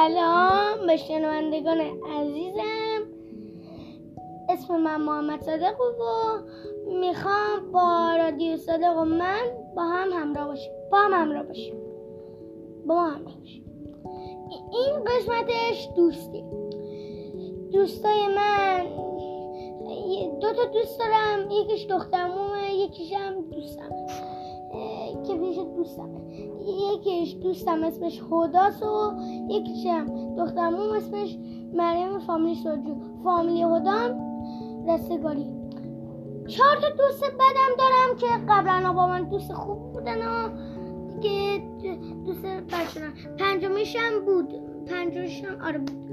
سلام به شنوندگان عزیزم. اسم من محمد صادق و می‌خوام با رادیو صادق و من با هم همراه باشیم. با هم همراه باشیم. با ما همراه باشیم. این قسمتش دوستی. دوستای من دو تا دوست دارم. یکیش دخترمومه یکیش هم دوستم که پیش دوستمه یکیش دوستم اسمش هداس و یکیش هم دخترموم اسمش مریم فامیلی سوجو فامیلی هدام رستگاری. چهار تا دوست بدم دارم که قبلا با من دوست خوب بودن و که دوست بد شدن. پنجمیشم بود. پنجمیشم آره بود.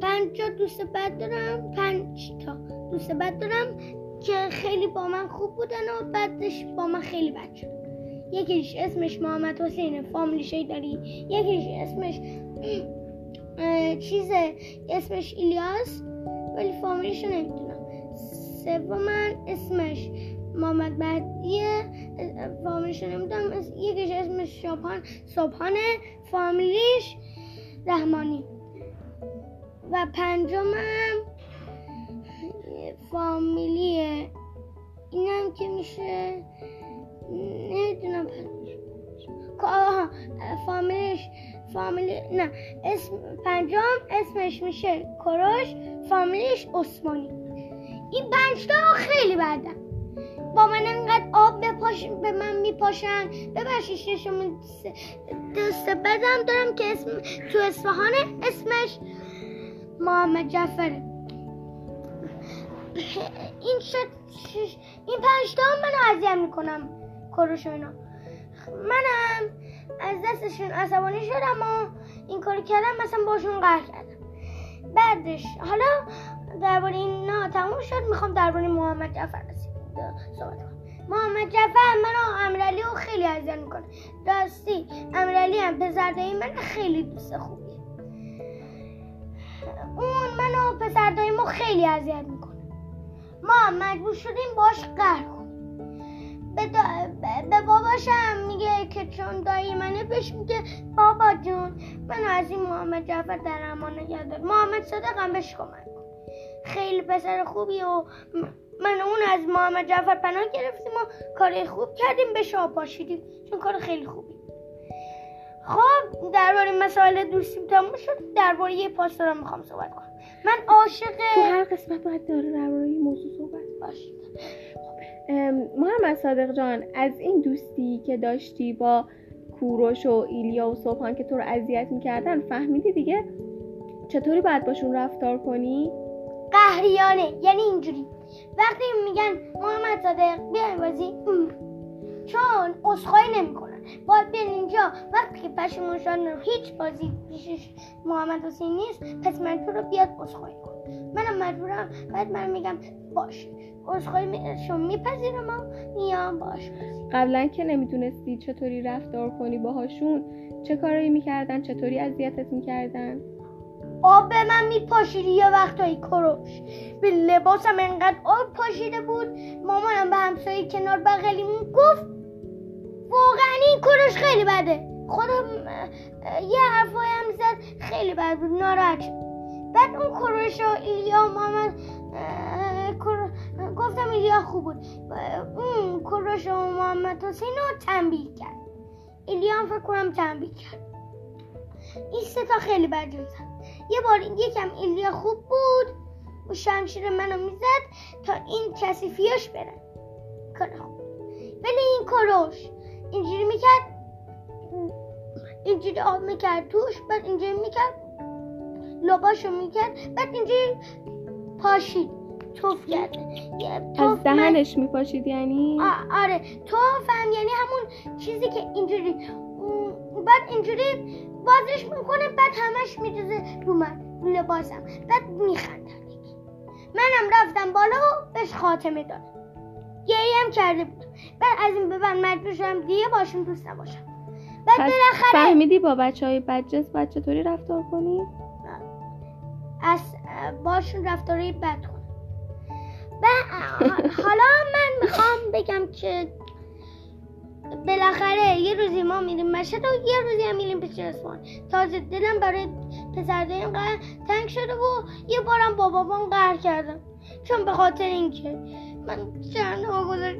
پنج دوست بد دارم. پنج تا دوست بد دارم. که خیلی با من خوب بودن و بعدش با من خیلی بد شد. یکیش اسمش محمد حسین فامیلی داری یکیش اسمش چیزه اسمش ایلیاس ولی فامیلیشو نمی‌دونم. سومن اسمش محمد بعدیه فامیلیشو نمی‌دونم. یکیش اسمش شابان صبحانه فامیلیش رحمانی. و پنجمم فامیلیه اینم که میشه نمی‌دونم فامیلیش فامیلی نه اسم پنجم اسمش میشه کروش فامیلیش عثمانی این پنج خیلی بدن با من انقدر آب بپاش به من میپاشن ببخشید شما دست بدم دارم که اسم تو اصفهانه اسمش محمد جعفره این شد این پنج تا من اذیت می‌کنم کروش اینا. منم از دستشون عصبانی شدم و این کار کردم مثلا باشون قهر کردم. بعدش حالا درباره این نه تموم شد می‌خوام درباره محمد جعفر صحبت کنم محمد جعفر منو امیرعلی رو خیلی اذیت می‌کنه. راستی امیرعلی هم پسر دایی من خیلی دوست خوبیه. اون منو پسر داییمو خیلی اذیت می‌کنه. ما مجبور شدیم باش قهر به, به باباشم میگه که چون دایی منه بهش میگه بابا جون من از این محمد جعفر در امان نگه محمد صادق هم بهش کمک خیلی پسر خوبی و من اون از محمد جعفر پناه گرفتیم و کار خوب کردیم به شاه پاشیدیم. چون کار خیلی خوبی. خب درباره مسائل دوستیم تموم شد. درباره یه پاستورم می‌خوام صحبت کنم. من عاشق تو هر قسمت باید داره درباره موضوع صحبت باشید خب محمد صادق جان از این دوستی که داشتی با کوروش و ایلیا و صبحان که تو رو اذیت می‌کردن فهمیدی دیگه چطوری باید باشون رفتار کنی؟ قهریانه یعنی اینجوری. وقتی میگن محمد صادق بیاین بازی. چون اسخای نمی‌کنن. باید بیان اینجا. وقتی که پشمون شدن هیچ بازی پیشش محمد حسین نیست پس تو رو بیاد اسخای کن منم مجبورم. بعد من میگم باشه. اسخای شما میپذیرم و میام باش. قبلا که نمی‌دونستی چطوری رفتار کنی باهاشون چه کارایی می‌کردن؟ چطوری اذیتت می‌کردن؟ آب به من میپاشیدی یه وقتایی کروش؟ به لباسم انقدر آب پاشیده بود. مامانم به همسایه کنار بغلیمون گفت واقعا این کروش خیلی بده. خودم یه حرفای هم زد خیلی بد بود ناراحت بعد اون کروش و ایلیا و محمد گفتم ایلیا خوب بود. اون کروش و محمد حسین رو تنبیه کرد. ایلیا هم فکر کنم تنبیه کرد. این سه تا خیلی بد یه بار یکم ایلیا خوب بود. و شمشیر منو می‌زد تا این کسیفیاش کار خوب. ولی این کروش اینجوری می‌کرد. اینجوری آب می‌کرد توش بعد اینجوری می‌کرد. لباشو می‌کرد بعد اینجوری پاشید. توف کرد. از دهنش میپاشید یعنی؟ آره. توفم یعنی همون چیزی که اینجوری بعد اینجوری بازش می‌کنه بعد همش میدوزه رو من لباسم. بعد میخنده منم رفتم بالا و بهش خاتمه دادم. گریه هم کرده بود. بعد از این به بعد مجبور شدم دیگه باشون دوست نباشم. بعد بالاخره فهمیدی با بچه های بدجنس باید چطوری رفتار کنی؟ از باشون رفتاری بد کنم و حالا من می‌خوام بگم که بالاخره یه روزی ما میریم مشهد و یه روزی هم میریم پیش اصفهان تازه دلم برای پسر اینقدر تنگ شده و یه بارم با بابام قهر کردم. چون به خاطر اینکه من چند گذاشت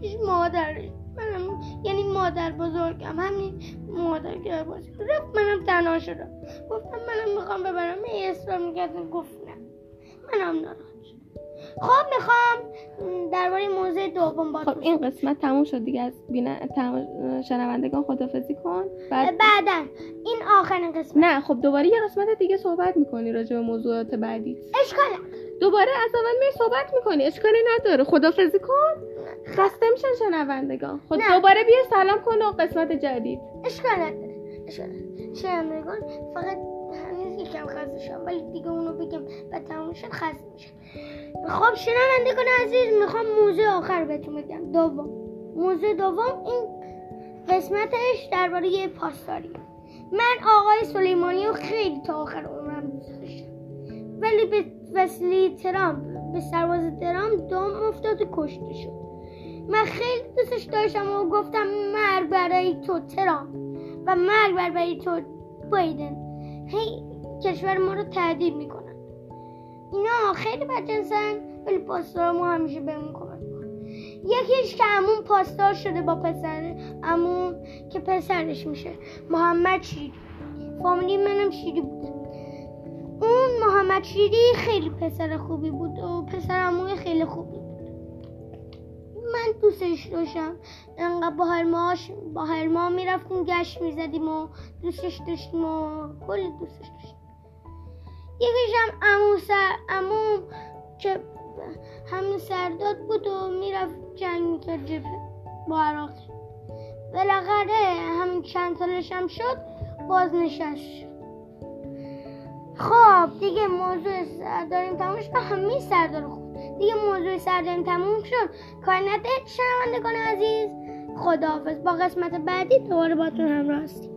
پیش مادرش منم یعنی مادر بزرگم همین مادر که باشه رفت منم تنها شدم. گفتم منم می‌خوام ببرم. این اصرار می‌کردم گفت نه. منم ناراحت خب می‌خوام درباره موضوع دوم با خب این قسمت تموم شد دیگه. از بینا شنوندگان خدافزی کن. بعد بعدا این آخرین قسمت. نه خب دوباره یه قسمت دیگه صحبت می‌کنی راجع به موضوعات بعدی. اشکال دوباره از اول می صحبت می‌کنی اشکالی نداره. خدافزی کن. خسته میشن شنوندگان. خود خب دوباره بیا سلام کن و قسمت جدید. اشکال نداره. اشکال شنوندگان فقط هنوز یکم خسته شدم ولی دیگه اونو بگم و تموم شد خسته میشم. خب شنوندگان عزیز می‌خوام موضوع آخر بهتون بگم. دوم. موضوع دوم این قسمتش درباره پاسداری. من آقای سلیمانی رو خیلی تا آخر عمرم دوست داشتم. ولی به وسیله ترامپ به سرباز ترامپ دوم افتاد و کشته شد. من خیلی دوستش داشتم و گفتم مرگ برای تو ترامپ و مرگ برای تو بایدن. هی کشور ما رو تهدید می‌کنن. اینا خیلی بدجنسن ولی پاسدار ما همیشه بهمون کمک یکیش که امون پاسدار شده با پسر امون که پسرش میشه. محمد شیری فامیلی منم شیری بود. اون محمد شیری خیلی پسر خوبی بود و پسر امون خیلی خوبی بود. من دوستش داشتم. انقدر با هر ماش با هر ما می‌رفتیم گشت می‌زدیم و دوستش داشتیم و کلی دوستش داشتیم. یکیشم امو سر امو که همین سرداد بود و می‌رفت جنگ می‌کرد جبه با عراق. بالاخره همین چند سالش هم شد باز نشست خب دیگه موضوع داریم تموم شد. همین سردار خود دیگه موضوع سرداریم تموم شد. کار نده شنوندگان عزیز خداحافظ. با قسمت بعدی دوباره باتون همراه هستیم.